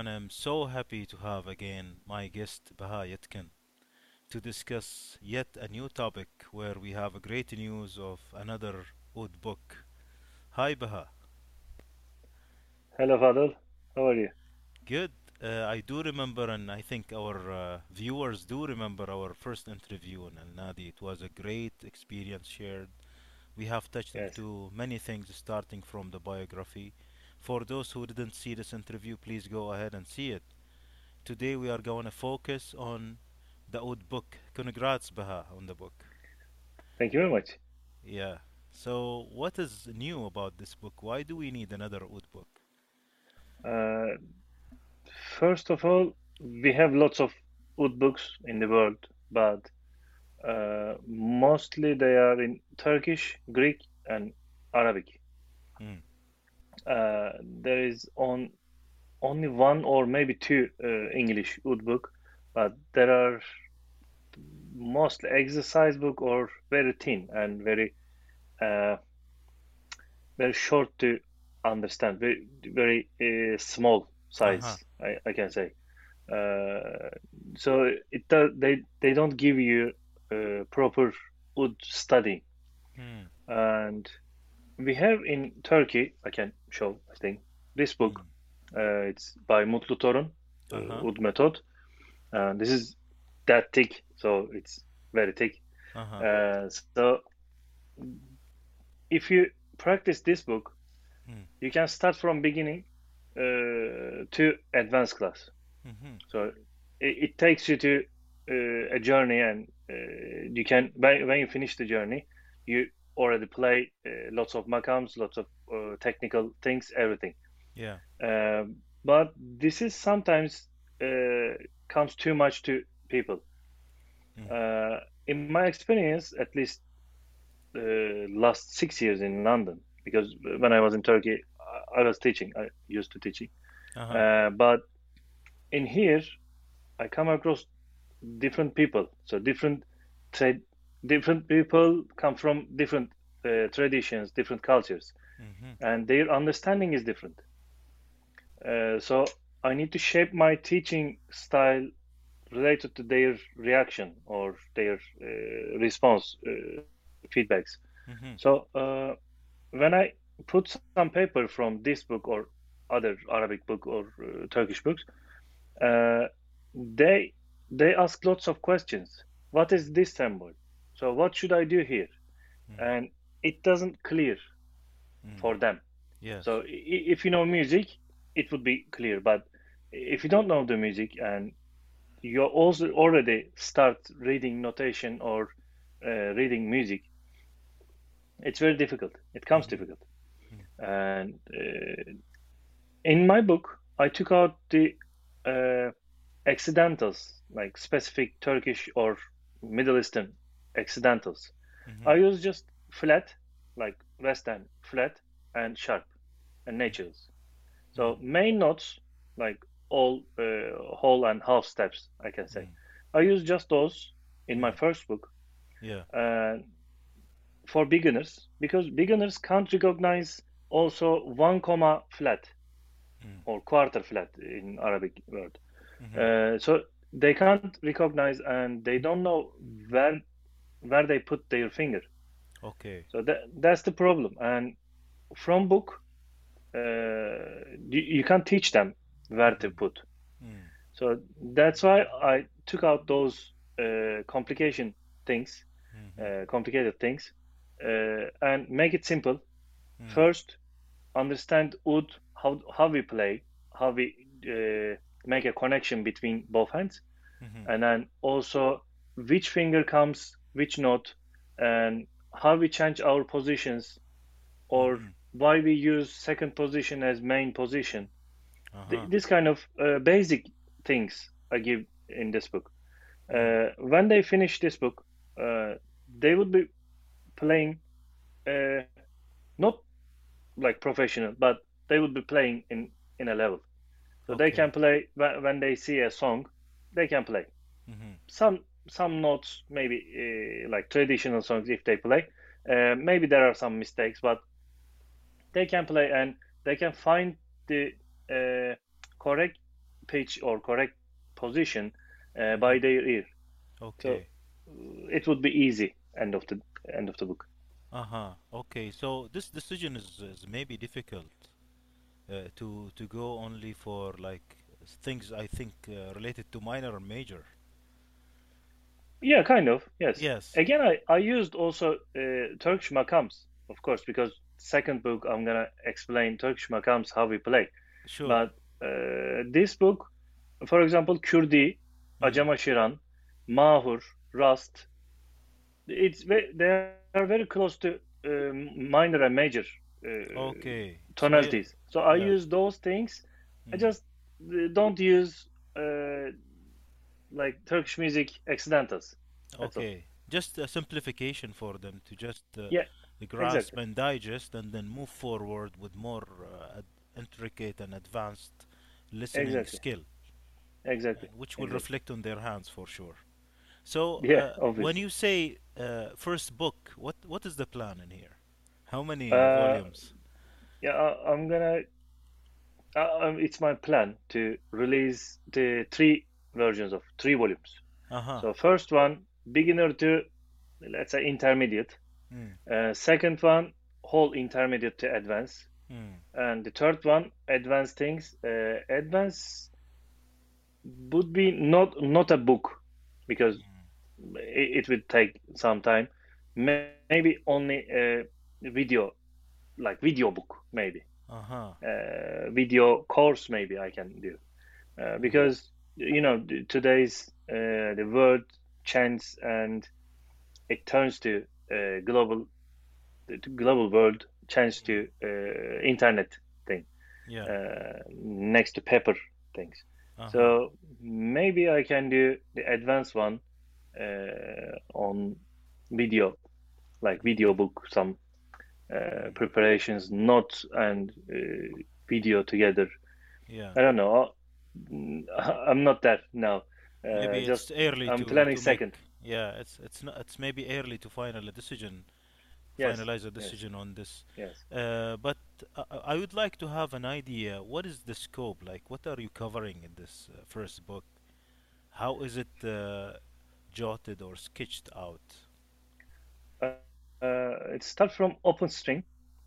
Everyone. I'm so happy to have again my guest Baha Yetkin to discuss yet a new topic where we have a great news of another oud book. Hi, Baha. Hello, Fadl. How are you? Good. Uh, I do remember, and I think our uh, viewers do remember our first interview on Al Nadi. It was a great experience shared. We have touched Yes. into many things, starting from the biography. For those who didn't see this interview, please go ahead and see it. Today we are going to focus on the Oud book. Congrats, Baha, on the book. Thank you very much. Yeah. So, what is new about this book? Why do we need another Oud book? Uh, first of all, we have lots of oud books in the world, but uh, mostly they are in Turkish, Greek, and Arabic. Mm. Uh, there is on only one or maybe two uh, English oud book, but there are mostly exercise book or very thin and very uh, very short to understand, very very uh, small Uh-huh. size, I, I can say. Uh, so it does, they they don't give you uh, proper oud study, Hmm. and we have in Turkey, I can show, I think, this book. Hmm. Uh, it's by Mutlu Torun, uh, Uh-huh. Method. Uh, this is that thick, so it's very thick. Uh-huh. Uh, so if you practice this book, Hmm. you can start from beginning uh, to advanced class. Mm-hmm. So it, it takes you to uh, a journey, and uh, you can when, when you finish the journey, you already play uh, lots of maqams, lots of uh, technical things, everything. Yeah. Um, but this is sometimes uh, comes too much to people. Mm. Uh, in my experience, at least uh, last six years in London, because when I was in Turkey, I, I was teaching. I used to teaching. Uh-huh. Uh, but in here, I come across different people. So different trade, different people come from different uh, traditions, different cultures, Mm-hmm. and their understanding is different. Uh, so I need to shape my teaching style related to their reaction or their uh, response uh, feedbacks. Mm-hmm. So uh, when I put some paper from this book or other Arabic book or uh, Turkish books, uh, they they ask lots of questions. What is this symbol? So what should I do here? Mm. And it doesn't clear Mm. for them. Yes. So if you know music, it would be clear. But if you don't know the music and you also already start reading notation or uh, reading music, it's very difficult. It comes Mm-hmm. difficult. And uh, in my book, I took out the uh, accidentals, like specific Turkish or Middle Eastern accidentals. Mm-hmm. I use just flat, like Western flat and sharp and naturals. So main notes, like all uh, whole and half steps, I can say. Mm. I use just those in my first book Yeah. uh, for beginners because beginners can't recognize also one comma flat Mm. or quarter flat in Arabic word. Mm-hmm. Uh, so they can't recognize and they don't know where where they put their finger. Okay. So that that's the problem. And from book, uh, you, you can't teach them where to put. Mm. So that's why I took out those uh, complication things, Mm-hmm. uh, complicated things, uh, and make it simple. Mm. First, understand oud how how we play, how we uh, make a connection between both hands, Mm-hmm. and then also which finger comes which note, and how we change our positions, or Mhm. why we use second position as main position. Th- Uh-huh. this kind of uh, basic things I give in this book. Uh, when they finish this book, uh, they would be playing uh, not like professional, but they would be playing in in a level. So they can play when, when they see a song, they can play. Mm-hmm. Some some notes maybe uh, like traditional songs if they play, uh, maybe there are some mistakes, but they can play and they can find the uh, correct pitch or correct position uh, by their ear. Okay. So It would be easy end of the end of the book. Uh-huh. Okay. So this decision is, is maybe difficult uh, to to go only for like things I think uh, related to minor or major. Yeah, kind of. Yes. Yes. Again, I, I used also uh, Turkish makams, of course, because second book I'm gonna explain Turkish makams how we play. Sure. But uh, this book, for example, Kürdi, Mm. Acema Şiran, Mahur, Rast, it's ve- they are very close to um, minor and major uh, Okay. So yeah, tonalities. So I yeah. use those things. I Mm. just uh, don't use uh, like Turkish music accidentals. Okay. Just a simplification for them to just uh, Yeah, grasp exactly. and digest and then move forward with more uh, intricate and advanced listening Exactly. skill, uh, Exactly. which will Exactly. reflect on their hands for sure. So, Yeah, uh, when you say uh, first book, what what is the plan in here? How many uh, Uh, volumes? yeah, I, I'm gonna. Uh, um, it's my plan to release the three versions of three volumes. Uh-huh. So first one, beginner to let's say intermediate. Mm, Uh, second one, whole intermediate to advanced. mm, And the third one, advanced things. Uh, advanced would be not not a book because mm. it, it would take some time. Maybe only a video, like video book, maybe. Uh-huh. Uh, video course, maybe I can do. Uh, because, you know, today's uh, the world changes and it turns to uh, global, the global world changes to uh, internet thing, Yeah. uh, next to paper things. Uh-huh. So maybe I can do the advanced one uh, on video, like video book, some uh, preparations, notes and uh, video together. Yeah. I don't know. I'm not there now. Uh, Maybe just it's early I'm to planning to second. make. Yeah, it's it's not it's maybe early to final a decision, Yes, finalize a yes, decision on this. yes. Uh, but I, I would like to have an idea. What is the scope? Like, what are you covering in this uh, first book? How is it uh, jotted or sketched out? Uh, uh, it starts from open string,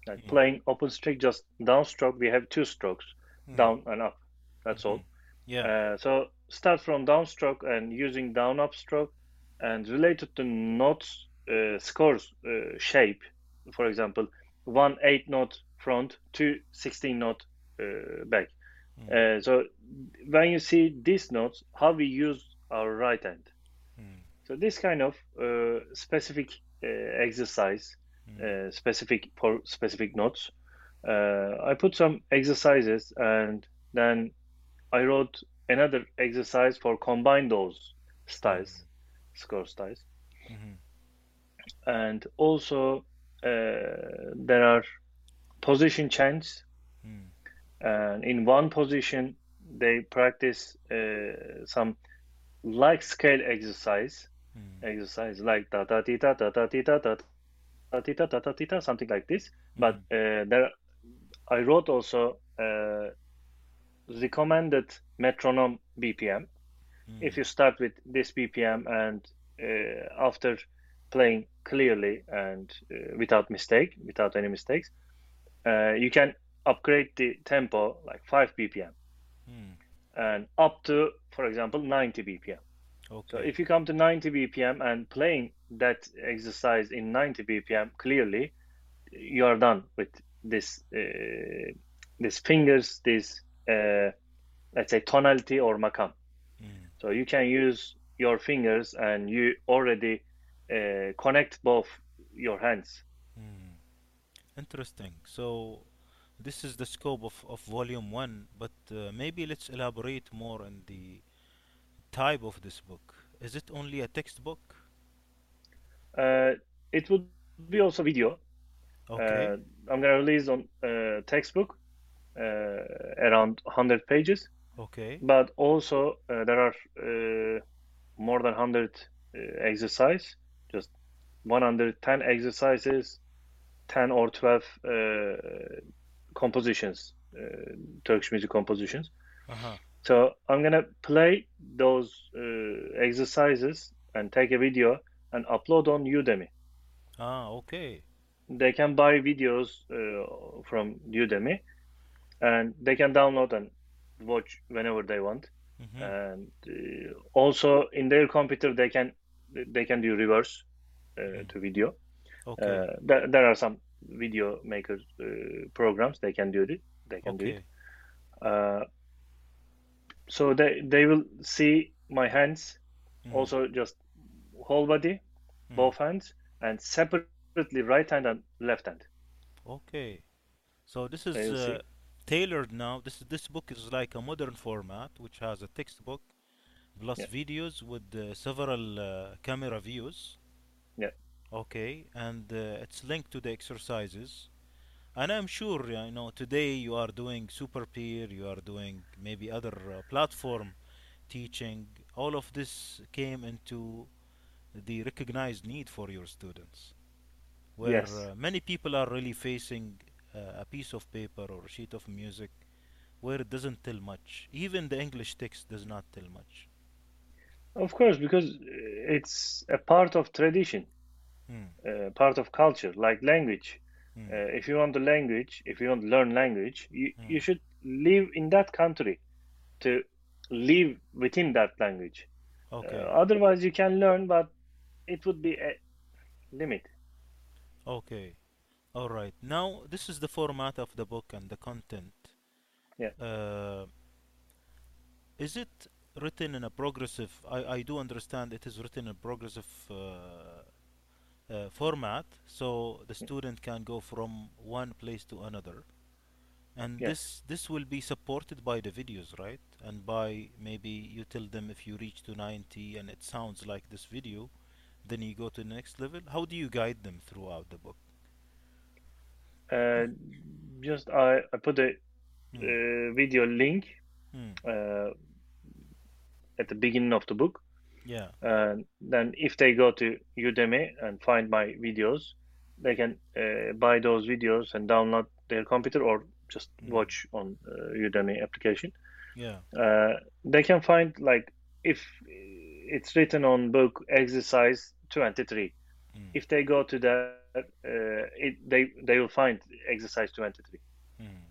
like Mm. playing open string, just downstroke. We have two strokes, Mm. down and up. That's all. Yeah. Uh, so start from downstroke and using down upstroke and related to notes uh, scores uh, shape. For example, one eight note front, two 16 note uh, back. Mm. Uh, so when you see these notes, how we use our right hand. Mm. So this kind of uh, specific uh, exercise, Mm. uh, specific for specific notes. Uh, I put some exercises and then I wrote another exercise for combine those styles, score styles. Mhm. And also uh, there are position changes. Mm. And in one position, they practice uh, some like scale exercise, Mm. exercise like da da ti da da da ti da da da ti da da da ti da, something like this. But uh, there, I wrote also uh, recommended metronome BPM. If Mm. you start with this BPM and uh, after playing clearly and uh, without mistake, without any mistakes, uh, you can upgrade the tempo like 5 BPM Mm. and up to, for example, 90 BPM. Okay. So if you come to 90 BPM and playing that exercise in 90 BPM clearly, you are done with this uh, these fingers, this uh, let's say tonality or makam. Mm. So you can use your fingers and you already uh, connect both your hands. Mm. Interesting. So this is the scope of, of volume one, but uh, maybe let's elaborate more on the type of this book. Is it only a textbook? Uh, it would be also video. Okay. Uh, I'm gonna release on uh, textbook around 100 pages. Okay. but also uh, there are uh, more than 100 uh, exercise just 110 exercises 10 or 12 uh, compositions uh, turkish music compositions Uh-huh. So I'm gonna play those uh, exercises and take a video and upload on Udemy. Ah, okay. They can buy videos uh, from Udemy and they can download and watch whenever they want. Mm-hmm. And uh, also in their computer they can they can do reverse uh, Mm. to video. Okay. Uh, there, there are some video maker uh, programs they can do it. They can do it. Uh, so they they will see my hands, Mm. also just whole body, Mm. both hands, and separately right hand and left hand. Okay. So this is They will see. uh, tailored now. This this book is like a modern format, which has a textbook plus Yeah. videos with uh, several uh, camera views. Yeah. Okay, and uh, it's linked to the exercises. And I'm sure, you know, today you are doing Superpeer, you are doing maybe other uh, platform teaching. All of this came into the recognized need for your students, where Yes. uh, many people are really facing uh, a piece of paper or a sheet of music where it doesn't tell much. Even the English text does not tell much. Of course, because it's a part of tradition, Hmm. uh, part of culture, like language. Hmm. Uh, if you want the language, if you want to learn language, you, Hmm. you should live in that country to live within that language. Okay. Uh, otherwise, you can learn, but it would be a limit. Okay. All right. Now, this is the format of the book and the content. Yeah. Uh, is it written in a progressive? I, I do understand it is written in a progressive uh, uh, format, so the student can go from one place to another. And Yes. this this will be supported by the videos, right? And by maybe you tell them if you reach to 90 and it sounds like this video, then you go to the next level. How do you guide them throughout the book? Uh, just I, I put a uh, video link uh, at the beginning of the book. Yeah. And then if they go to Udemy and find my videos, they can uh, buy those videos and download their computer or just Mm. watch on uh, Udemy application. Yeah. Uh, they can find like if it's written on book exercise 23. Mm. If they go to that, it, they they will find exercise 23. Mm.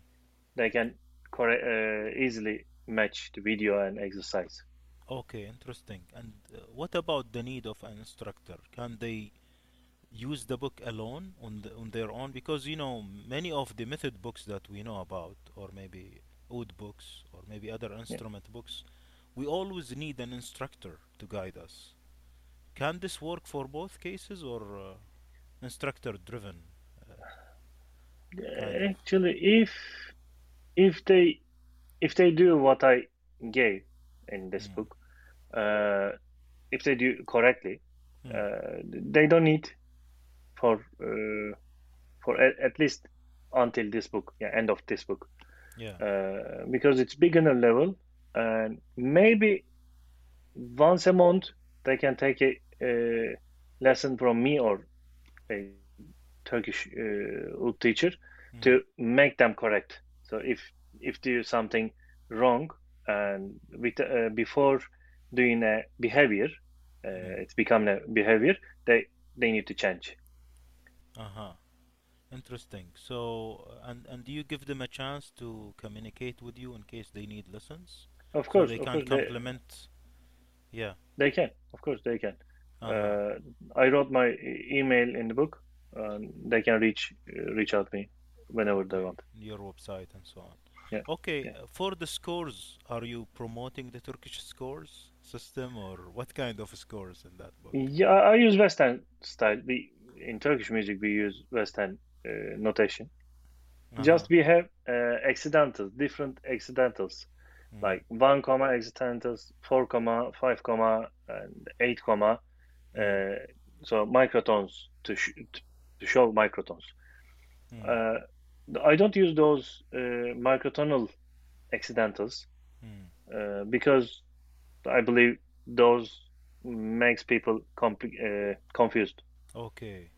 They can corre- uh, easily match the video and exercise. Okay, interesting. And uh, what about the need of an instructor? Can they use the book alone on the, on their own? Because you know many of the method books that we know about, or maybe oud books, or maybe other Yeah. instrument books, we always need an instructor to guide us. Can this work for both cases, or uh, instructor driven of? Actually, if if they if they do what I gave in this Mm. book, uh, if they do correctly, Mm. uh, they don't need for uh, for at, at least until this book, yeah, end of this book, Yeah. uh, because it's beginner level, and maybe once a month they can take a, uh lesson from me or a Turkish uh, teacher Mm. to make them correct. So if if do something wrong and with uh, before doing a behavior, uh, Mm. it's become a behavior. They they need to change. Uh-huh. Interesting. So, uh, and and do you give them a chance to communicate with you in case they need lessons? Of So course, they of can they complement. Yeah. they can. Of course, they can. Uh-huh. Uh, I wrote my email in the book, and they can reach reach out me whenever they want. Your website and so on. Yeah, Okay, yeah. uh, for the scores, are you promoting the Turkish scores system or what kind of scores in that book? Yeah, I I use Western style. We in Turkish music we use Western uh, notation. Uh-huh. Just we have uh, accidentals, different accidentals, Mm. like one comma accidentals, four comma, five comma, and eight comma. Uh, so microtones to sh to show microtones. Mm. Uh, I don't use those uh, microtonal accidentals Mm. uh, because I believe those makes people compli uh, confused. Okay.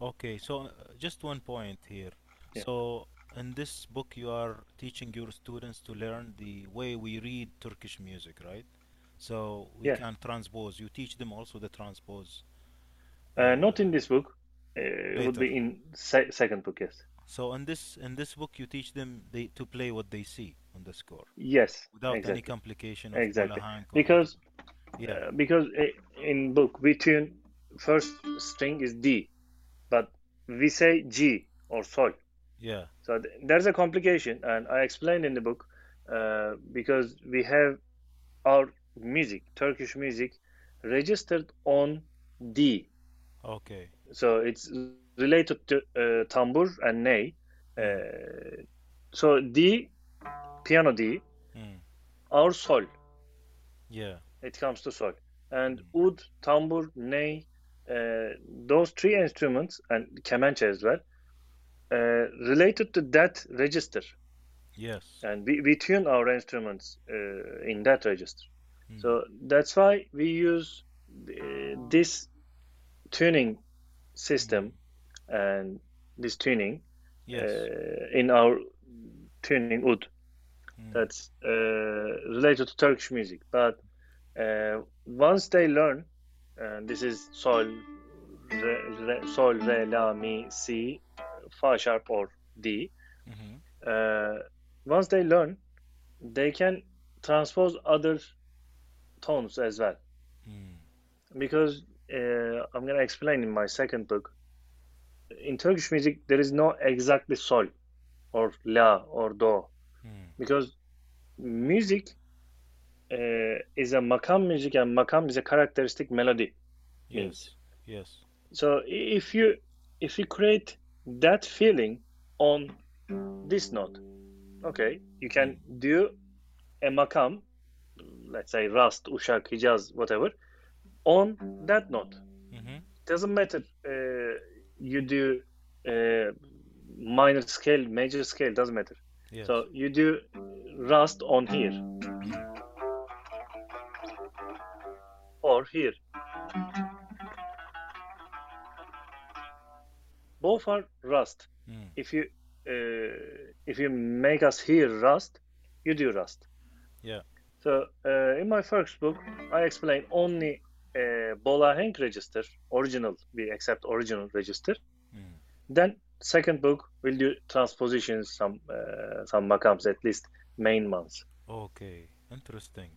Okay, so just one point here. Yeah. So in this book you are teaching your students to learn the way we read Turkish music, right? So we Yeah. can transpose. You teach them also the transpose Uh, not in this book. Uh, it would be in se second book, yes. So in this in this book you teach them they to play what they see on the score Yes, without any complication of exactly. Because yeah. uh, because in book we tune first string is D, but we say G or Sol. Yeah. So th there's a complication, and I explained in the book uh, because we have our music, Turkish music, registered on D. Okay. So it's related to uh, tambur and ney. Uh, so D, piano D, Mm. our sol. Yeah. It comes to sol. And Mm. ud, tambur, ney, uh, those three instruments and kemençe as well, uh, related to that register. Yes. And we, we tune our instruments uh, in that register. Mm. So that's why we use uh, this tuning Mm. system and this tuning Yes. uh, in our tuning ud Mm. that's uh, related to Turkish music. But uh, once they learn, and this is sol, re, re, sol, re, la, mi, si, fa sharp or D. Mhm. Uh, once they learn, they can transpose other tones as well. Mm. Because uh, I'm gonna explain in my second book. In Turkish music, there is no exactly sol or la or do Mm. because music uh, is a makam music and makam is a characteristic melody means. Yes. Yes. So if you if you create that feeling on this note, okay, you can Mm. do a makam, let's say Rast, Uşak, Hijaz, whatever, on that note. Mhm. Doesn't matter uh, you do uh, minor scale, major scale, doesn't matter. Yes. So you do Rast on here or here. Both are Rast. Mm. If you uh, if you make us hear Rast, you do Rast. Yeah. So uh, in my first book, I explain only uh, Bolahenk register, original. We accept original register. Mm. Then second book we'll do transpositions, some uh, some makams, at least main ones. Okay. Interesting.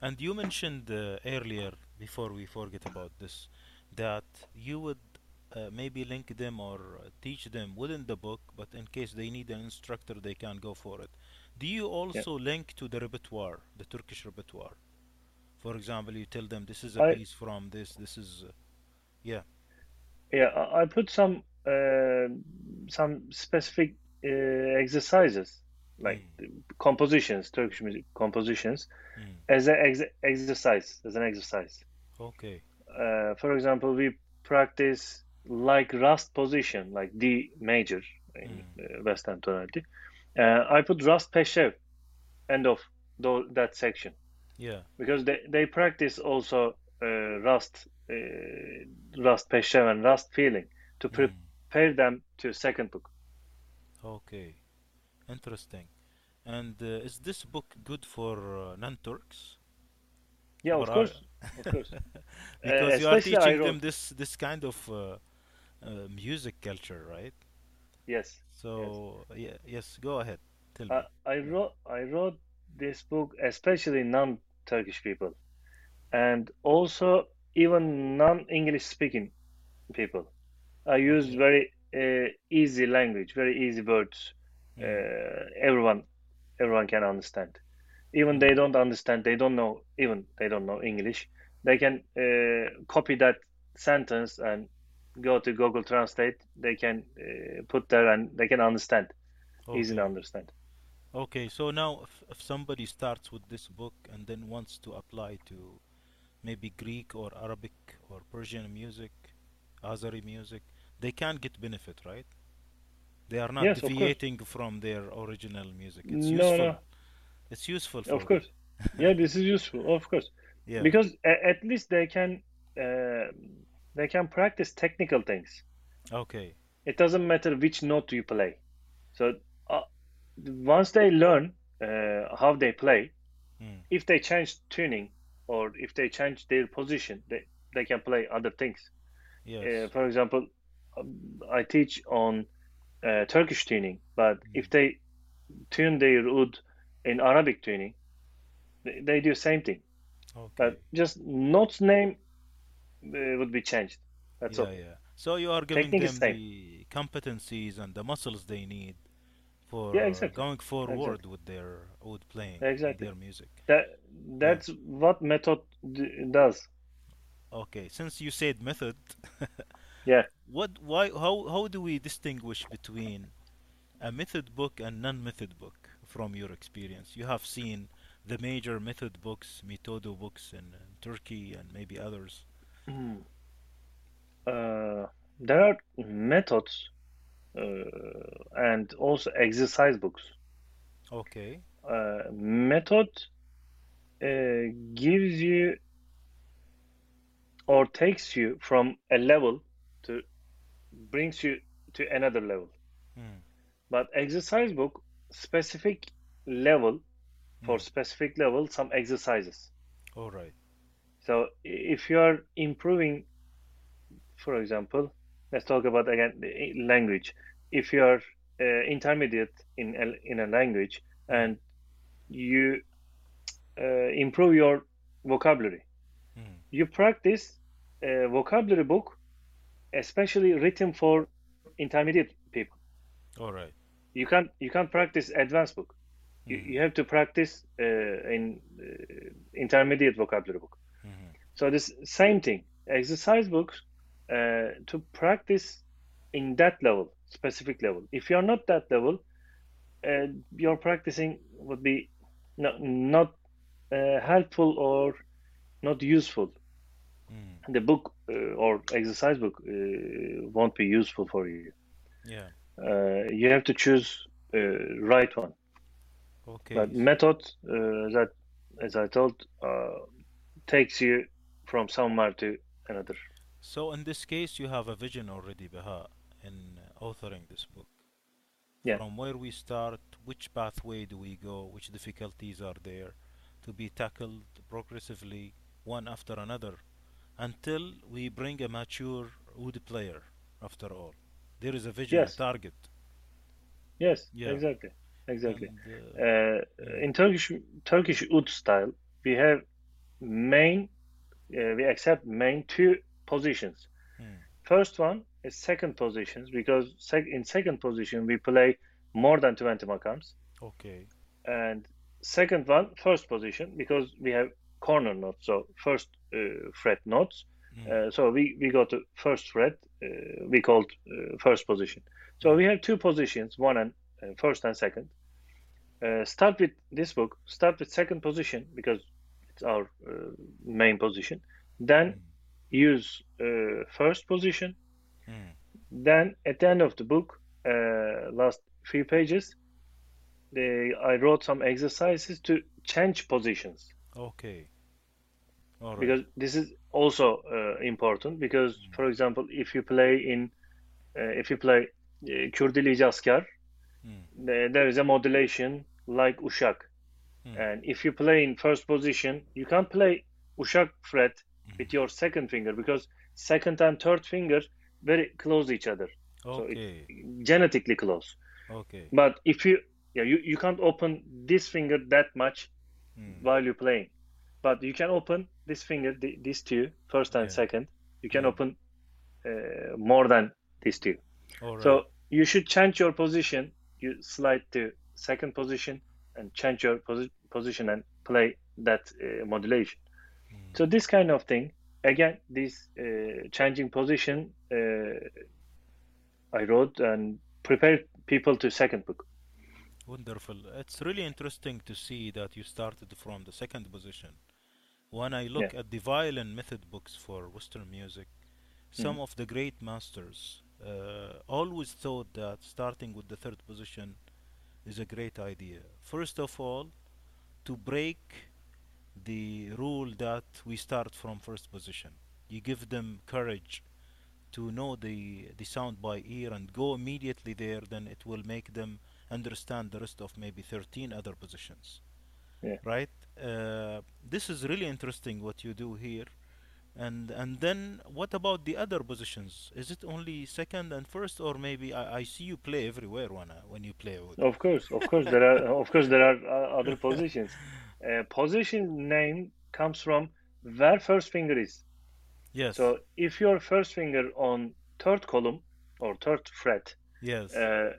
And you mentioned uh, earlier, before we forget about this, that you would uh, maybe link them or uh, teach them within the book, but in case they need an instructor, they can go for it. Do you Yeah. also link to the repertoire, the Turkish repertoire? For example, you tell them this is a I piece from this, this is, uh, yeah. yeah I put some uh, some specific uh, exercises like Mm. compositions, Turkish music compositions Mm. as an ex exercise, as an exercise. Okay. Uh, for example, we practice like Rast position, like D major in Mm. uh, Western tonality. Uh, I put Rast Peşrev end of that section Yeah. because they, they practice also uh, Rast, uh, Rast Peşrev and Rast feeling to Mm. prepare them to second book. Okay. Interesting. And uh, is this book good for uh, non-Turks? Yeah, of course, of course. Uh, because you are teaching them this this kind of uh, uh, music culture, right? Yes, yes. So yeah, yes, go ahead. Tell I, me. I wrote I wrote this book especially non-Turkish people and also even non-English speaking people. I use Okay. very uh, easy language, very easy words. Mm. Uh, everyone everyone can understand. Even Mm. they don't understand, they don't know, even they don't know English. They can uh, copy that sentence and go to Google Translate. They can uh, put there and they can understand, easily understand. Okay. So now, if, if somebody starts with this book and then wants to apply to maybe Greek or Arabic or Persian music, Azeri music, they can get benefit, right? They are not Yes, deviating from their original music. It's No, useful. no, It's useful of course. Yeah, this is useful, of course, Yeah. because a- at least they can uh, they can practice technical things. Okay. It doesn't matter which note you play. So uh, once they learn uh, how they play, Mm. if they change tuning or if they change their position, they, they can play other things. Uh, Yes. for example, um, I teach on uh, Turkish tuning, but if Mm. they tune their oud in Arabic tuning, they, they do same thing. Okay. But just notes name uh, would be changed. That's Yeah, all. yeah. So you are giving Technique them the competencies and the muscles they need Yeah, for exactly. going forward Exactly. with their oud playing, Exactly. their music. That Yeah. that's what method d does. Okay. Since you said method, Yeah. what, why, how, how do we distinguish between a method book and non-method book from your experience? You have seen the major method books, Metodo books in, in Turkey and maybe others. Mm. Uh, there are methods uh, and also exercise books. Okay. Uh, method uh, gives you or takes you from a level to brings you to another level. Mm. But exercise book specific level for Mm. specific level some exercises. All right. So if you are improving, for example, let's talk about again the language. If you are uh, intermediate in a, in a language Mm. and you uh, improve your vocabulary, Mm. you practice a vocabulary book, especially written for intermediate people. All right. You can't you can't practice advanced book. You, Mm. you have to practice uh, in uh, intermediate vocabulary book. So this same thing, exercise books uh, to practice in that level, specific level. If you're not that level, uh, your practicing would be not not uh, helpful or not useful. Mm. The book uh, or exercise book uh, won't be useful for you. Yeah. Uh, you have to choose uh, right one. Okay. But method uh, that, as I told, uh, takes you from somewhere to another. So in this case, you have a vision already, Baha, in uh, authoring this book. Yeah. From where we start, which pathway do we go, which difficulties are there to be tackled progressively, one after another, until we bring a mature oud player, after all. There is a vision, a Yes, target. yes, Yeah. exactly, exactly. And uh, Uh, in Turkish Turkish oud style, we have main, uh, we accept main two positions. Hmm. First one is second positions because sec in second position we play more than 20 makams, Okay. and second one first position because we have corner notes, so first uh, fret notes. Hmm. Uh, so we, we go to first fret, uh, we called uh, first position. So we have two positions, one and uh, first and second. Uh, start with this book, start with second position because our uh, main position. Then Hmm. use uh, first position. Hmm. Then at the end of the book, uh, last few pages, they, I wrote some exercises to change positions Okay. All right. because this is also uh, important because Hmm. for example if you play in uh, if you play uh, Kürdilihicazkâr Hmm. there, there is a modulation like Uşak Hmm. and if you play in first position you can't play Uşak fret with Mhm. your second finger because second and third finger very close each other so it Okay. genetically close Okay. but if you yeah you, you can't open this finger that much Hmm. while you're playing but you can open this finger th- these two first and Yeah. second you can Yeah. open uh, more than these two right. so you should change your position you slide to second position and change your posi- position and play that uh, modulation Hmm. so this kind of thing again this uh, changing position uh, i wrote and prepared people to second book Wonderful. It's really interesting to see that you started from the second position. When I yeah look at the violin method books for Western music, some Mhm. of the great masters uh, always thought that starting with the third position is a great idea. First of all, to break the rule that we start from first position. You give them courage to know the the sound by ear and go immediately there, then it will make them understand the rest of maybe 13 other positions Yeah. right uh, this is really interesting what you do here and and then what about the other positions is it only second and first or maybe i, I see you play everywhere when, when you play oud Of course, of course, there are of course there are uh, other positions. Uh, position name comes from where first finger is. yes So if your first finger on third column or third fret, yes uh,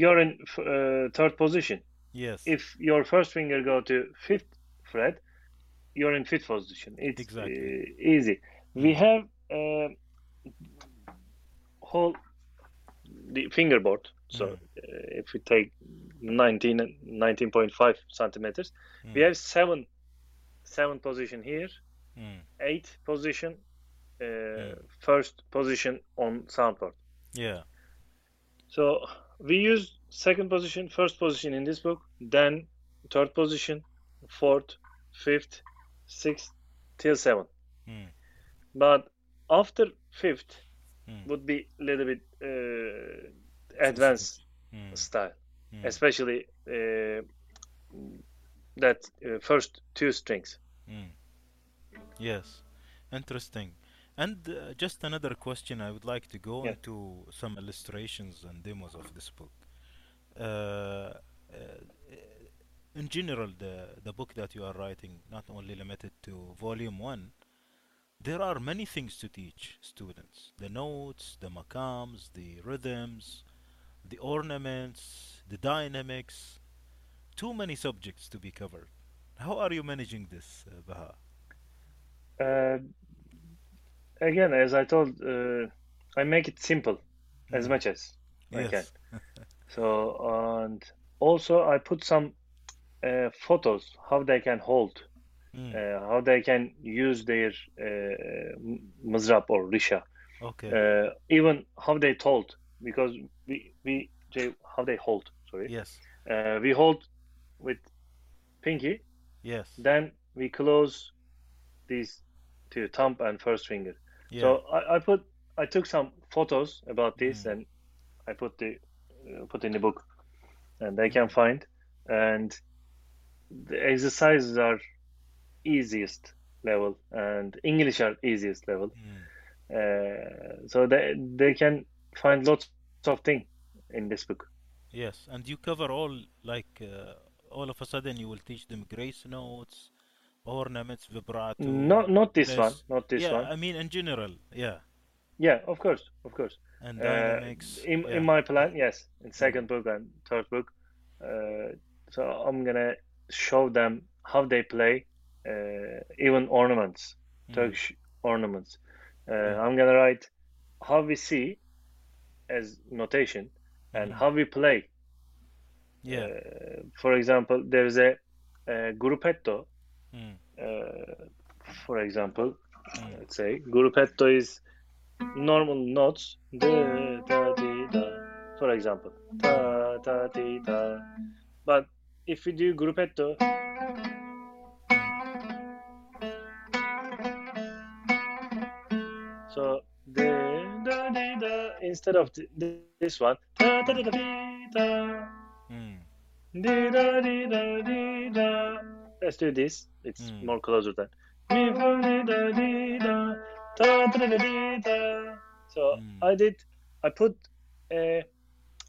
you're in f- uh, third position. yes If your first finger go to fifth fret, you're in fifth position. It's Exactly. uh, easy. We Mm. have uh, whole the fingerboard. So Mm. uh, if we take 19 19.5 centimeters, we Mm. have seven seven position here, Mm. eight position, uh, Mm. first position on soundboard. yeah So we use second position, first position in this book, then third position, fourth, fifth, sixth, till seven. Mm. But after fifth Mm. would be a little bit uh, advanced Mm. style, Mm. especially uh, that uh, first two strings. Mm. Yes, interesting. And uh, just another question, I would like to go Yeah. into some illustrations and demos of this book. Uh, uh, in general, the the book that you are writing, not only limited to volume one, there are many things to teach students: the notes, the makams the rhythms, the ornaments, the dynamics. Too many subjects to be covered. How are you managing this, uh, Baha? Uh, again, as I told, uh, I make it simple as Mm. much as I can. Yes. So and also I put some uh, photos how they can hold, Mm. uh, how they can use their uh, mizrab or risha, Okay. uh, even how they told because we we they, how they hold. Sorry, Yes. uh, we hold with pinky, Yes. then we close these two thumb and first finger. Yeah. So I, I put I took some photos about this Mm. and I put the uh, put in the book, and they can find. And the exercises are easiest level, and English are easiest level. Mm. Uh, so they they can find lots of things in this book. Yes. And you cover all like uh, all of a sudden you will teach them grace notes, ornaments, vibrato. Not not this one, not this yeah. one. I mean in general. Yeah. Yeah, of course, of course. And Uh, dynamics. in yeah. in my plan, yes, in second book and third book. Uh, so I'm gonna show them how they play, uh, even ornaments, Mm. Turkish ornaments. Uh, Yeah. I'm gonna write how we see as notation and Mhm. how we play. Yeah. Uh, for example, there's a, a gruppetto. Mm. Uh, for example, Mm. let's say gruppetto is normal notes da da di da for example da da di da but if we do gruppetto so da da da instead of th- th- this one da da da da da Mm. da di da di da let's do this it's Mm. more closer than da da da da da da so Mm. I did I put a,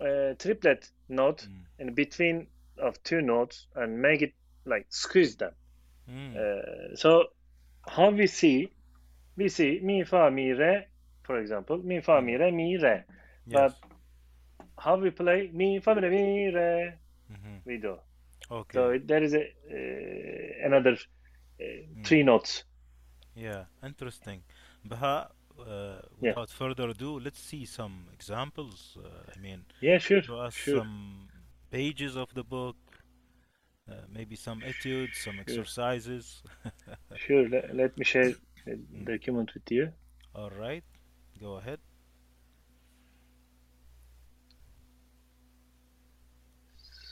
a triplet note Mm. in between of two notes and make it like squeeze them Mm. uh, so how we see we see mi fa mi re for example mi fa mi re mi re yes. how we play mi fa mi re mi re Mhm. we do Okay. so there is a uh, another uh, three notes Yeah, interesting. Baha, uh, Yeah. without further ado, let's see some examples. Uh, I mean, yeah sure show us sure some pages of the book, uh, maybe some etudes, some exercises. sure let, let me share the document with you All right, go ahead.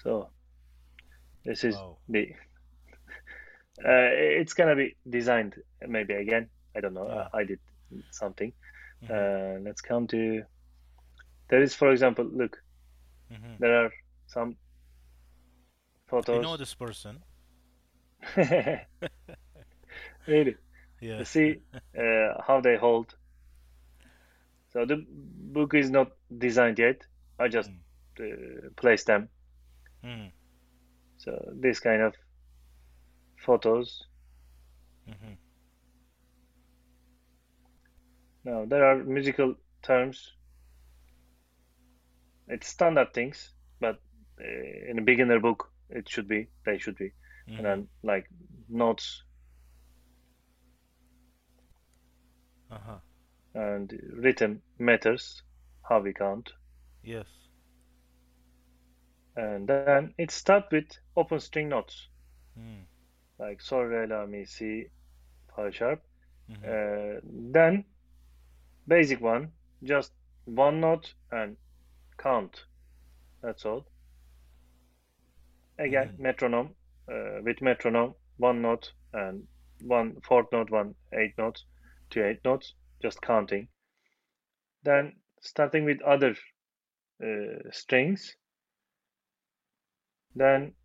so this is Wow. the uh, it's gonna be designed maybe again I don't know. I, I did something Mhm. uh, let's come to there is for example look Mhm. there are some photos. I know this person. Really, Yeah. to see uh, how they hold. So the book is not designed yet. I just Mm. uh, place them. Mm. So this kind of photos. hmm Now there are musical terms. It's standard things, in a beginner book it should be, they should be. And hmm then like notes Uh-huh. and rhythm matters, how we count. Yes. And then it start with open string notes Mm. like sol, re, la, mi, si, fa sharp. hmm Uh, then basic one, just one note and count. That's all. Again, hmm metronome uh, with metronome, one note and one fourth note, one eight notes, two eight notes, just counting. Then starting with other uh, strings. Then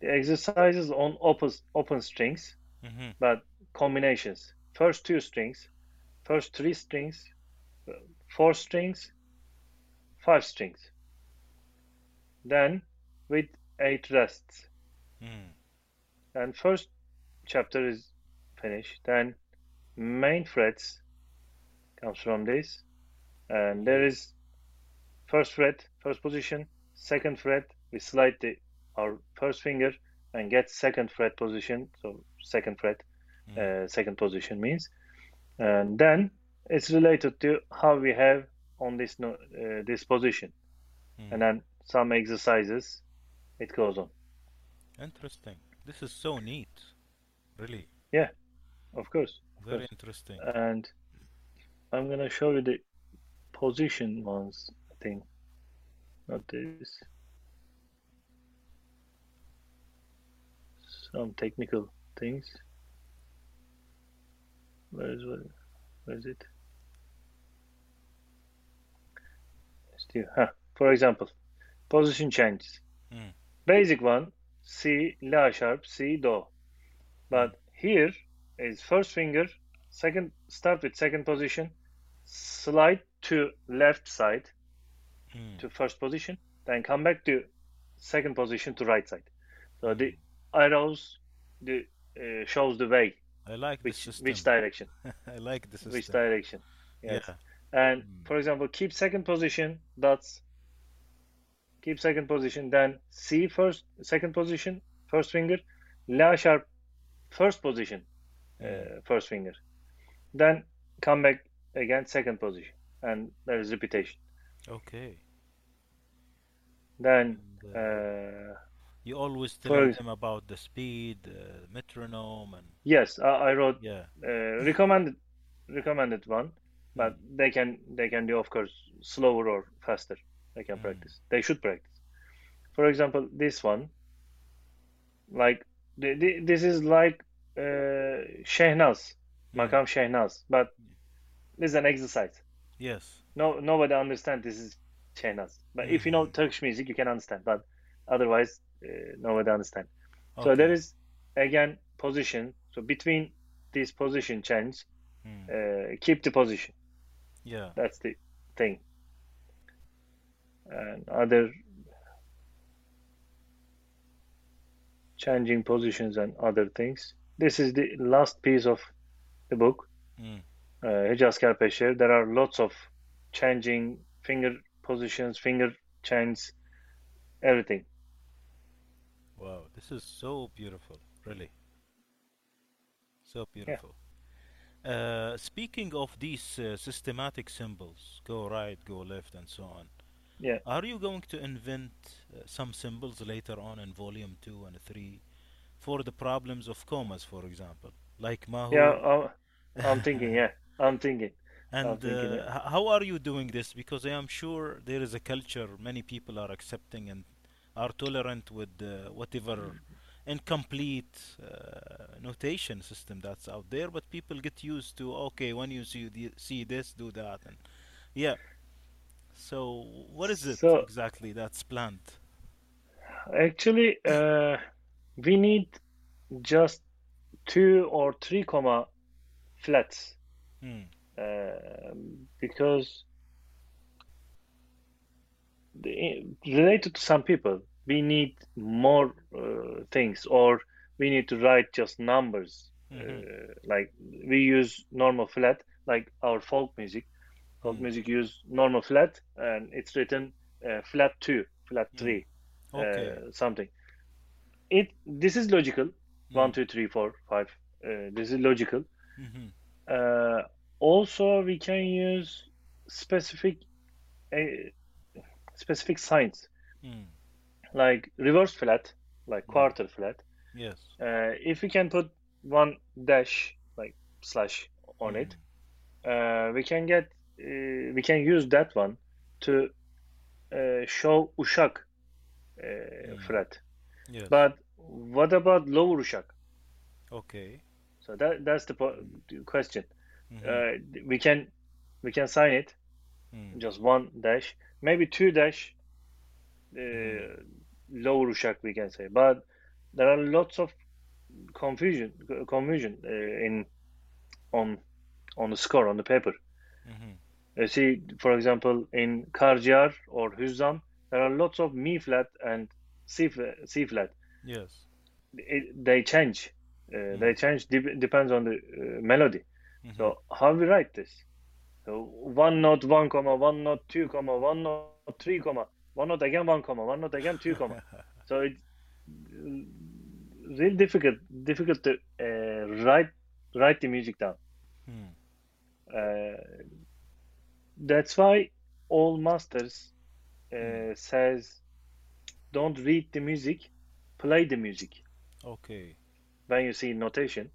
the exercises on open open strings, hmm but combinations. First two strings, first three strings, four strings, five strings. Then with eight rests. Mm. And first chapter is finished. Then main frets comes from this, and there is first fret, first position, second fret. We slide the our first finger and get second fret position. So second fret, Mm. uh, second position means, and then it's related to how we have on this uh, this position, Mm. and then some exercises. It goes on. Interesting. This is so neat. Really. Yeah, of course, of Very course. interesting. And I'm gonna show you the position ones. I think not this. Some technical things. Where is what? Where is it? Still, huh. For example, position changes. Mm. Basic one, C, La sharp, C, Do. But here is first finger, second, start with second position, slide to left side Mm. to first position, then come back to second position to right side. So the arrows the uh, shows the way, I like which which direction, I like the which direction. Yes. Yeah. And Mm. for example, keep second position, dots, keep second position, then C first, second position, first finger, La sharp, first position, uh, first finger. Then come back again, second position, and there is repetition. Okay. Then, And uh, uh, you always for telling them about the speed, uh, metronome, and yes, I, I wrote yeah. uh, recommended recommended one, but Mm. they can they can do of course slower or faster. They can Mm. practice. They should practice. For example, this one, like this is like uh, Shehnaz, Mm. Makam Shehnaz, but this is an exercise. Yes. No, nobody understand this is Shehnaz. But if you know Mm. Turkish music, you can understand. But otherwise, uh, nobody understand. So there is again position. So between this position change, Mm. uh, keep the position. Yeah. That's the thing. And other changing positions and other things. This is the last piece of the book, Mm. uh. There are lots of changing finger positions, finger chains, everything. Wow. This is so beautiful. Really. So Yeah. beautiful. Uh, speaking of these uh, systematic symbols, go right, go left, and so on, Yeah. are you going to invent uh, some symbols later on in volume 2 and 3 for the problems of commas, for example? Like Yeah, Mahu. I'm, I'm thinking, yeah, I'm thinking. I'm And thinking, uh, yeah. how are you doing this? Because I am sure there is a culture many people are accepting and are tolerant with uh, whatever incomplete uh, notation system that's out there. But people get used to okay, when you see the, see this, do that, and yeah. So what is it So exactly that's planned? Actually, uh, we need just two or three comma flats Hmm. uh, because the, related to some people, we need more uh, things, or we need to write just numbers. Mhm. Uh, like we use normal flat, like our folk music. Folk Mm. music use normal flat, and it's written uh, flat two, flat Mm. three, Okay. uh, something. It this is logical. One, Mm. two, three, four, five. Uh, this is logical. Mhm. Uh, also, we can use specific uh, specific signs Mm. like reverse flat, like quarter flat. Yes. Uh, if we can put one dash like slash on it, Mm. uh, we can get uh, we can use that one to uh, show Ushak uh, Mm. flat. Yes. But what about lower Ushak? Okay. So that that's the po- question. Mhm. Uh, we can we can sign it Mm. just one dash, maybe two dash, uh, Mhm. lower uşak we can say. But there are lots of confusion confusion uh, in on on the score on the paper. Mhm. You see, for example, in Karcığar or Hüzzam, there are lots of mi flat and c flat. C flat. Yes. It, they change. Uh, They Mm. change dep depends on the uh, melody. Mhm. So how we write this? So one note, one comma, one note, two comma, one note, three comma, one note again, one comma, one note again, two comma. So it's really difficult, difficult to uh, write write the music down. Hmm. That's why all masters uh, Mm. says don't read the music, play the music. Okay. When you see notation,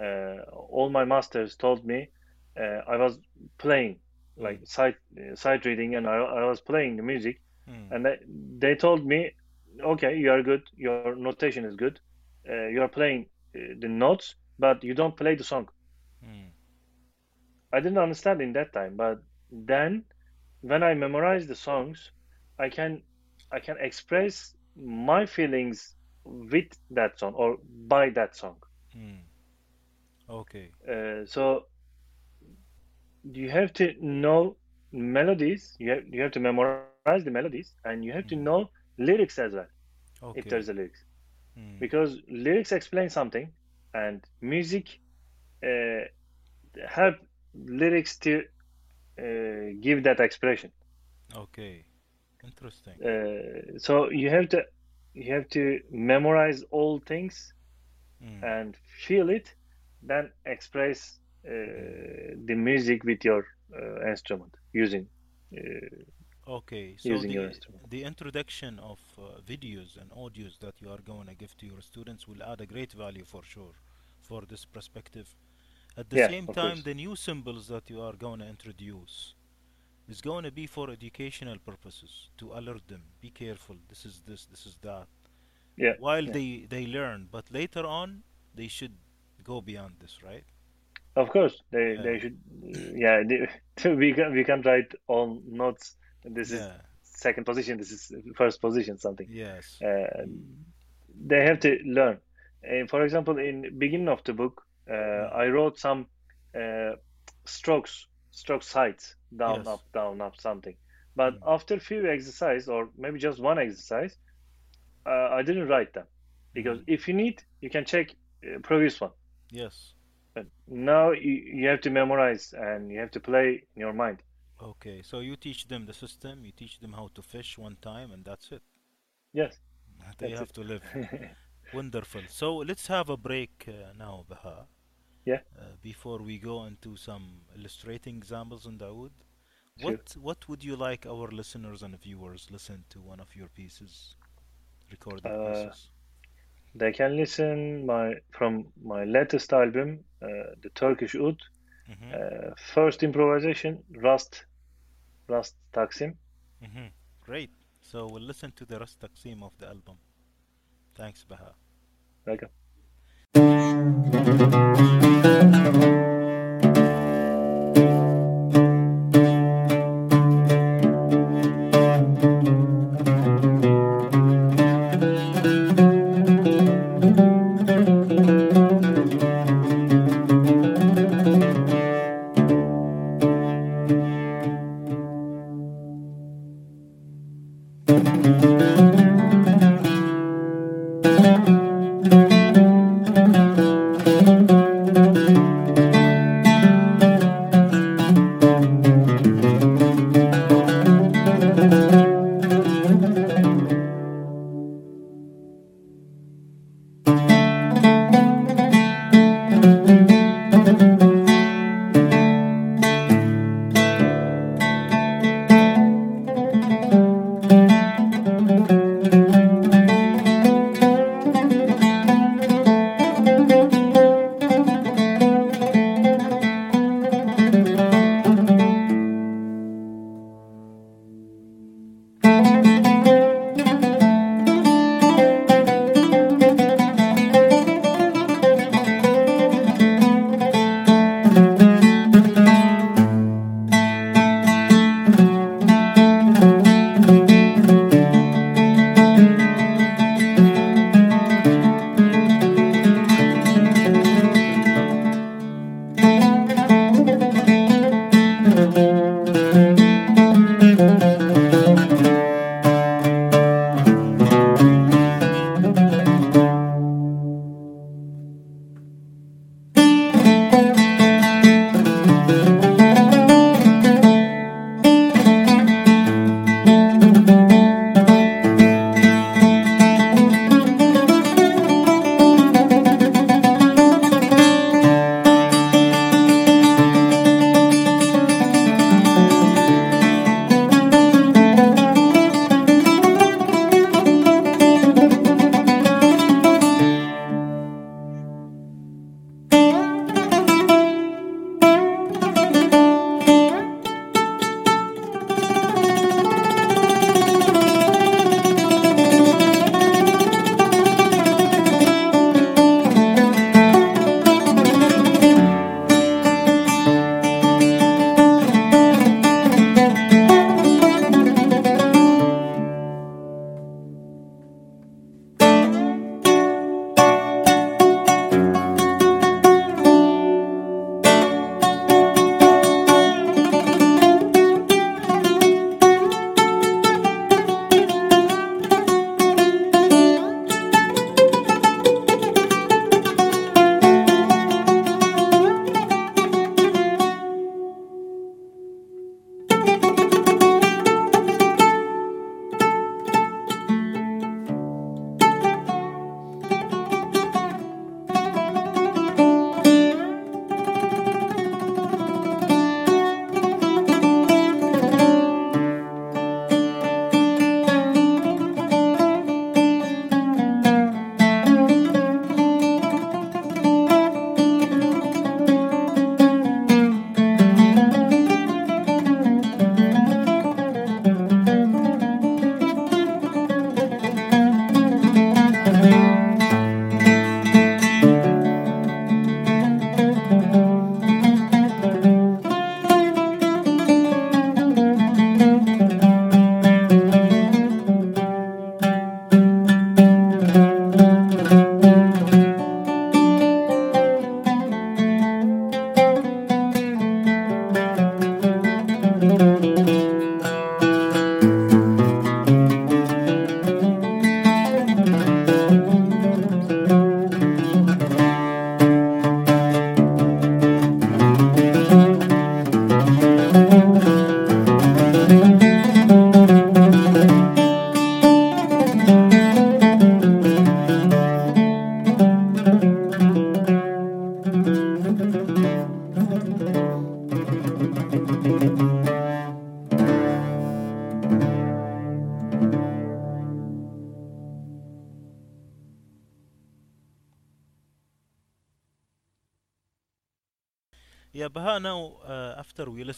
uh, all my masters told me uh, I was playing like Mm. sight uh, sight reading, and I, I was playing the music, Hmm. and they, they told me, okay, you are good, your notation is good, uh, you are playing uh, the notes, but you don't play the song. Hmm. I didn't understand in that time, but then when I memorize the songs, I can I can express my feelings with that song or by that song. Hmm. Okay. Uh, so you have to know melodies. You have you have to memorize the melodies, and you have to Mm. know lyrics as well Okay. if there's a lyrics, Hmm. because lyrics explain something, and music uh, help lyrics to uh, give that expression. Okay. Interesting. Uh, so you have to you have to memorize all things Hmm. and feel it, then express uh, the music with your uh, instrument using. Uh, Okay, so using your the instrument. the introduction of uh, videos and audios that you are going to give to your students will add a great value for sure for this perspective. At the Yeah, same time, course. the new symbols that you are going to introduce is going to be for educational purposes to alert them. Be careful. This is this. This is that. Yeah, While yeah. they they learn, but later on they should go beyond this, right? Of course, they Yeah. they should. Yeah, they, we can we can write all notes. This is second position. This is first position. Something. Yes. Uh, they have to learn. Uh, for example, in beginning of the book, uh, I wrote some uh, strokes, stroke sides, down, Yes. up, down, up, something. But Mm. after few exercise, or maybe just one exercise, uh, I didn't write them because Mhm. if you need, you can check uh, previous one. Yes. But now you, you have to memorize and you have to play in your mind. Okay, so you teach them the system, you teach them how to fish one time, and that's it. Yes, They that's have it. to live. Wonderful. So let's have a break uh, now, Baha, Yeah, uh, before we go into some illustrating examples on the oud. sure. What what would you like our listeners and viewers listen to one of your pieces, recorded Uh, pieces? they can listen my from my latest album, uh, the Turkish Oud. Mm-hmm. Uh, first improvisation, Rast, Rast Taksim. Mm-hmm. Great. So we'll listen to the Rast Taqsim of the album. Thanks, Baha. Welcome.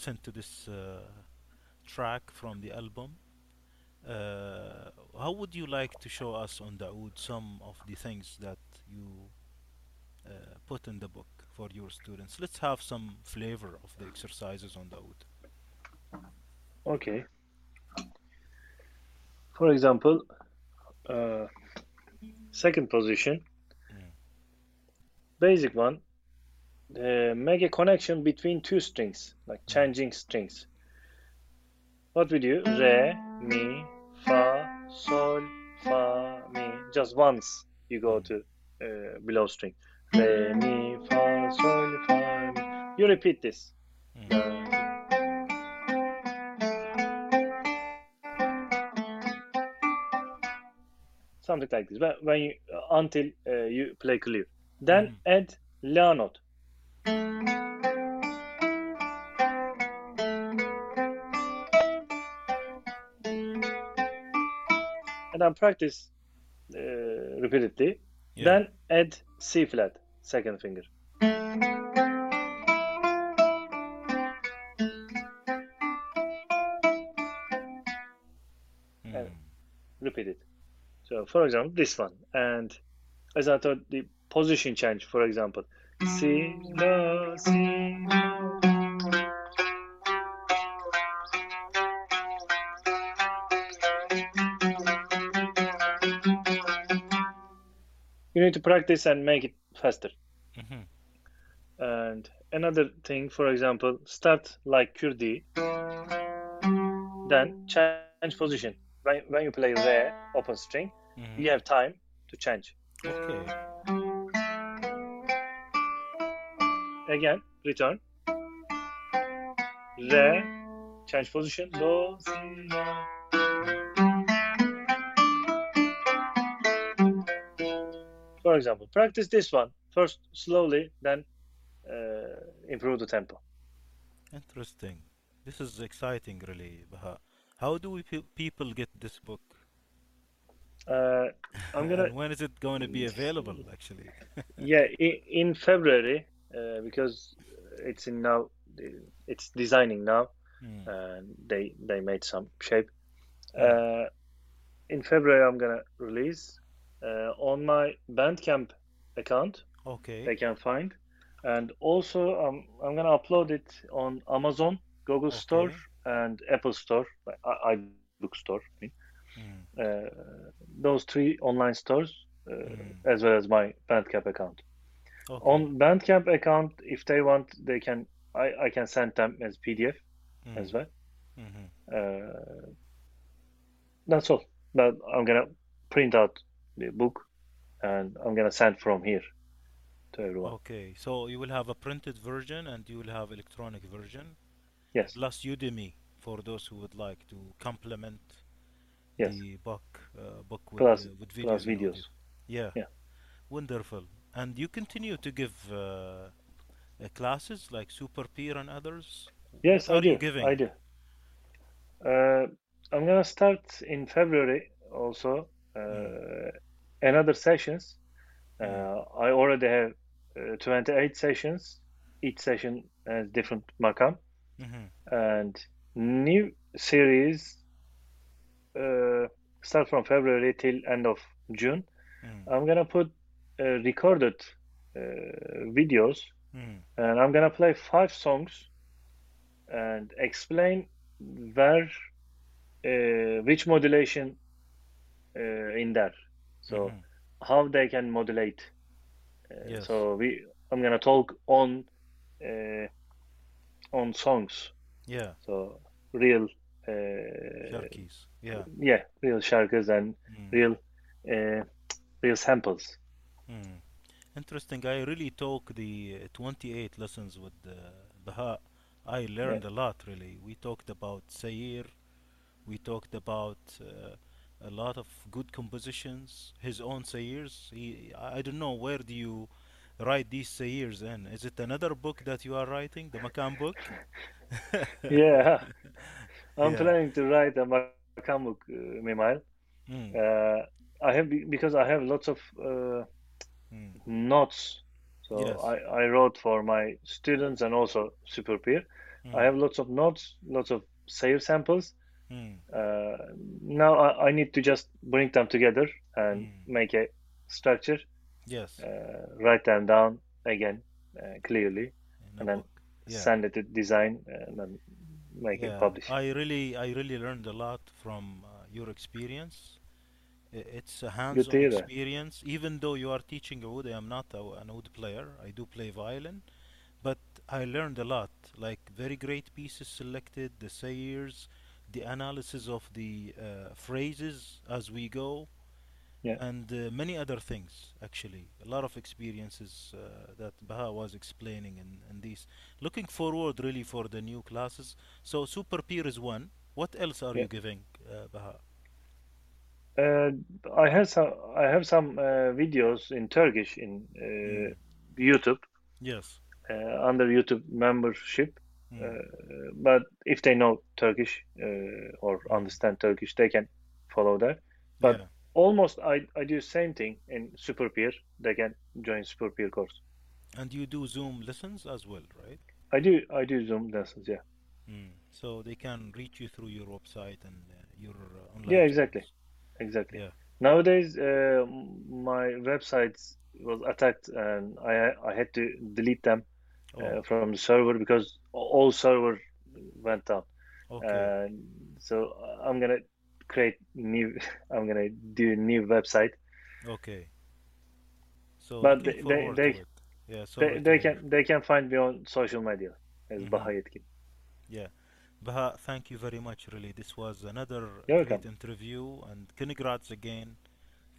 Listen to this uh, track from the album, uh, how would you like to show us on the oud some of the things that you uh, put in the book for your students? Let's have some flavor of the exercises on the oud. Okay. For example, uh, second position, Mm, basic one, uh, make a connection between two strings, like mm, changing strings. What we do? Re, mi, fa, sol, fa, mi. Just once you go mm, to uh, below string. Re, mi, fa, sol, fa, mi. You repeat this. mm. Something like this. When, you until uh, you play clear. Then Mhm. add la note. And then practice uh, repeatedly. Yeah. Then add C flat, second finger. And Mm, repeat it. So, for example, this one. And as I thought, the position change, for example, Do, C, do. You need to practice and make it faster. mhm, And another thing, for example, start like Kurdi, then change position. When, when you play re open string, mhm. you have time to change. Okay. Again, return. Re, change position. Do, si, do. For example, practice this one first slowly, then uh, improve the tempo. Interesting. This is exciting, really, Baha. How do we pe people get this book? Uh, I'm gonna, when is it going to be available, actually? yeah, in, in February, uh, because it's in now, it's designing now, Mm, and they they made some shape. mm, Uh, in February, I'm gonna release uh, on my Bandcamp account. Okay. They can find, and also um, I'm gonna upload it on Amazon, Google Store, and Apple Store, i iBook Store. I mean. Mm, Uh, those three online stores, uh, mm, as well as my Bandcamp account. Okay. On Bandcamp account, if they want, they can. I, I can send them as PDF as Mm, well. mhm. Uh, that's all. But I'm gonna print out the book and I'm gonna send from here to everyone. Okay. So you will have a printed version and you will have electronic version Yes, plus Udemy for those who would like to complement yes. the book uh, book with Plus uh, with plus videos audio. videos. Yeah. Yeah. Wonderful. And you continue to give uh, uh, classes like Superpeer and others? Yes, I do. giving? I do. Uh, I'm gonna start in February also Mm, uh, another sessions. mm, Uh, I already have uh, 28 sessions. Each session has different makam mhm, and new series uh, start from February till end of June. mm, I'm gonna put recorded uh, videos mm. and I'm gonna play five songs and explain where uh, which modulation uh, in there. So mhm. how they can modulate. Uh, Yes. so we I'm gonna talk on uh, on songs. Yeah. So real uh, Sharkies. Yeah. yeah real sharkers and Mm, real uh, real samples. Mm. Interesting. I really took the uh, 28 lessons with uh, Baha. I Yeah. learned a lot, really. We talked about Seyir. We talked about uh, a lot of good compositions, his own Seyirs. He, I don't know, where do you write these Seyirs in? Is it another book that you are writing, the Makam book? Yeah, I'm Yeah. planning to write a Makam book uh, memoir. Mm, Uh, I have be- because I have lots of uh, mm, notes. So Yes. I, I wrote for my students and also Superpeer. I Mm, have lots of notes, lots of save samples. mm, Uh, now I, I need to just bring them together and mm. make a structure, Yes, uh, write them down again uh, clearly, and then. Yeah, send it to design and then make it yeah. publish. I really, I really learned a lot from uh, your experience. It's a hands-on experience. Even though you are teaching oud, I am not a, an oud player. I do play violin, but I learned a lot. Like very great pieces selected, the seyirs, the analysis of the uh, phrases as we go, Yeah, and uh, many other things. Actually, a lot of experiences uh, that Baha was explaining in, in these. Looking forward really for the new classes. So Superpeer is one. What else are yeah. you giving, uh, Baha? Uh, I have some I have some uh, videos in Turkish in Mm. uh, YouTube Yes. uh, under YouTube membership. Uh, Mm. but if they know Turkish uh, or Mm. understand Turkish, they can follow that. But Yeah. almost I, I do same thing in Superpeer. They can join Superpeer course. And you do Zoom lessons as well, right? I do I do Zoom lessons. Yeah. Mm. So they can reach you through your website and uh, your uh, Yeah, exactly. tools. Exactly. Yeah. Nowadays, uh, my websites was attacked and I I had to delete them uh, Oh, from the server because all server went down. okay. So I'm gonna create new. I'm gonna do a new website. Okay. So But they they they. Yeah, they, they can they can find me on social media as Mm-hmm. Baha Yetkin. Yeah. Baha, thank you very much, really. This was another You're great welcome. interview, and congrats again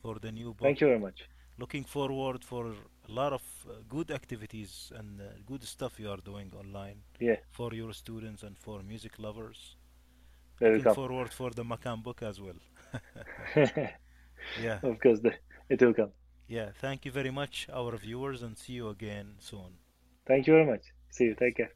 for the new book. Thank you very much. Looking forward for a lot of uh, good activities and uh, good stuff you are doing online Yeah, for your students and for music lovers. very Looking welcome. forward for the Makam book as well. Yeah, Of course, the, it will come. yeah. Thank you very much, our viewers, and see you again soon. Thank you very much. See you. Take care.